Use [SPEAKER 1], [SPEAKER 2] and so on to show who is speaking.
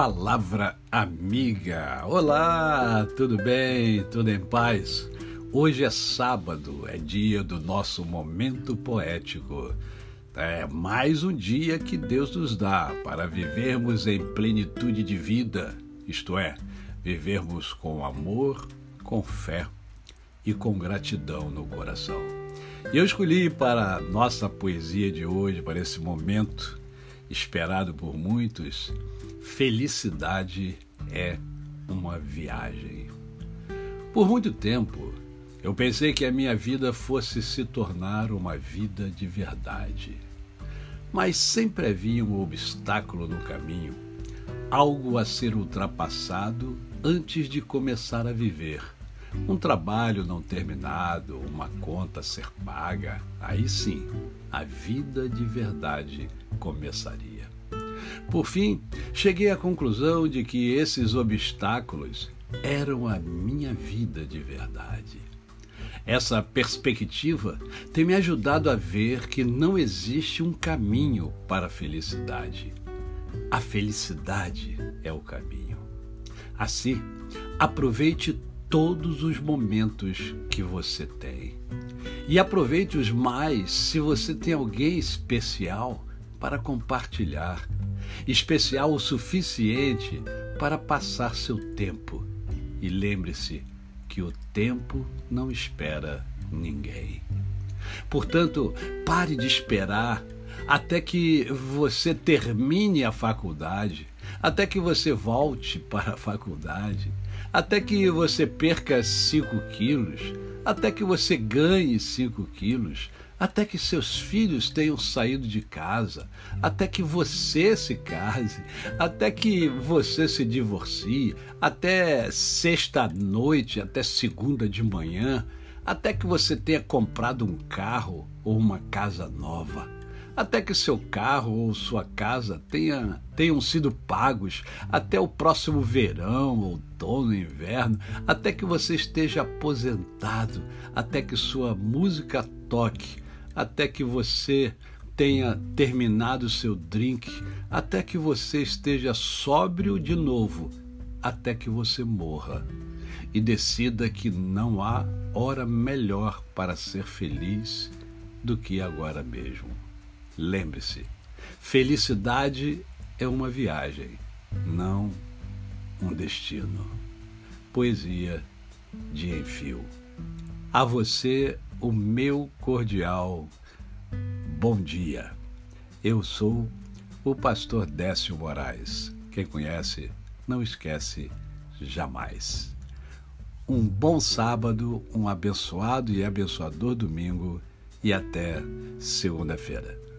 [SPEAKER 1] Palavra Amiga. Olá, tudo bem? Tudo em paz? Hoje é sábado, é dia do nosso momento poético. É mais um dia que Deus nos dá para vivermos em plenitude de vida, isto é, vivermos com amor, com fé e com gratidão no coração. E eu escolhi para nossa poesia de hoje, para esse momento esperado por muitos, felicidade é uma viagem. Por muito tempo, eu pensei que a minha vida fosse se tornar uma vida de verdade. Mas sempre havia um obstáculo no caminho, algo a ser ultrapassado antes de começar a viver. Um trabalho não terminado, uma conta a ser paga, aí sim, a vida de verdade começaria. Por fim, cheguei à conclusão de que esses obstáculos eram a minha vida de verdade. Essa perspectiva tem me ajudado a ver que não existe um caminho para a felicidade. A felicidade é o caminho. Assim, aproveite todos os momentos que você tem. E aproveite-os mais se você tem alguém especial para compartilhar, especial o suficiente para passar seu tempo. E lembre-se que o tempo não espera ninguém. Portanto, pare de esperar até que você termine a faculdade, até que você volte para a faculdade, até que você perca 5 quilos, até que você ganhe 5 quilos, até que seus filhos tenham saído de casa, até que você se case, até que você se divorcie, até sexta-noite, até segunda de manhã, até que você tenha comprado um carro ou uma casa nova, até que seu carro ou sua casa tenha, tenham sido pagos até o próximo verão, outono, inverno, até que você esteja aposentado, até que sua música toque até que você tenha terminado seu drink, até que você esteja sóbrio de novo, até que você morra e decida que não há hora melhor para ser feliz do que agora mesmo. Lembre-se, felicidade é uma viagem, não um destino. Poesia de Enfio. A você o meu cordial bom dia. Eu sou o pastor Décio Moraes. Quem conhece, não esquece jamais. Um bom sábado, um abençoado e abençoador domingo e até segunda-feira.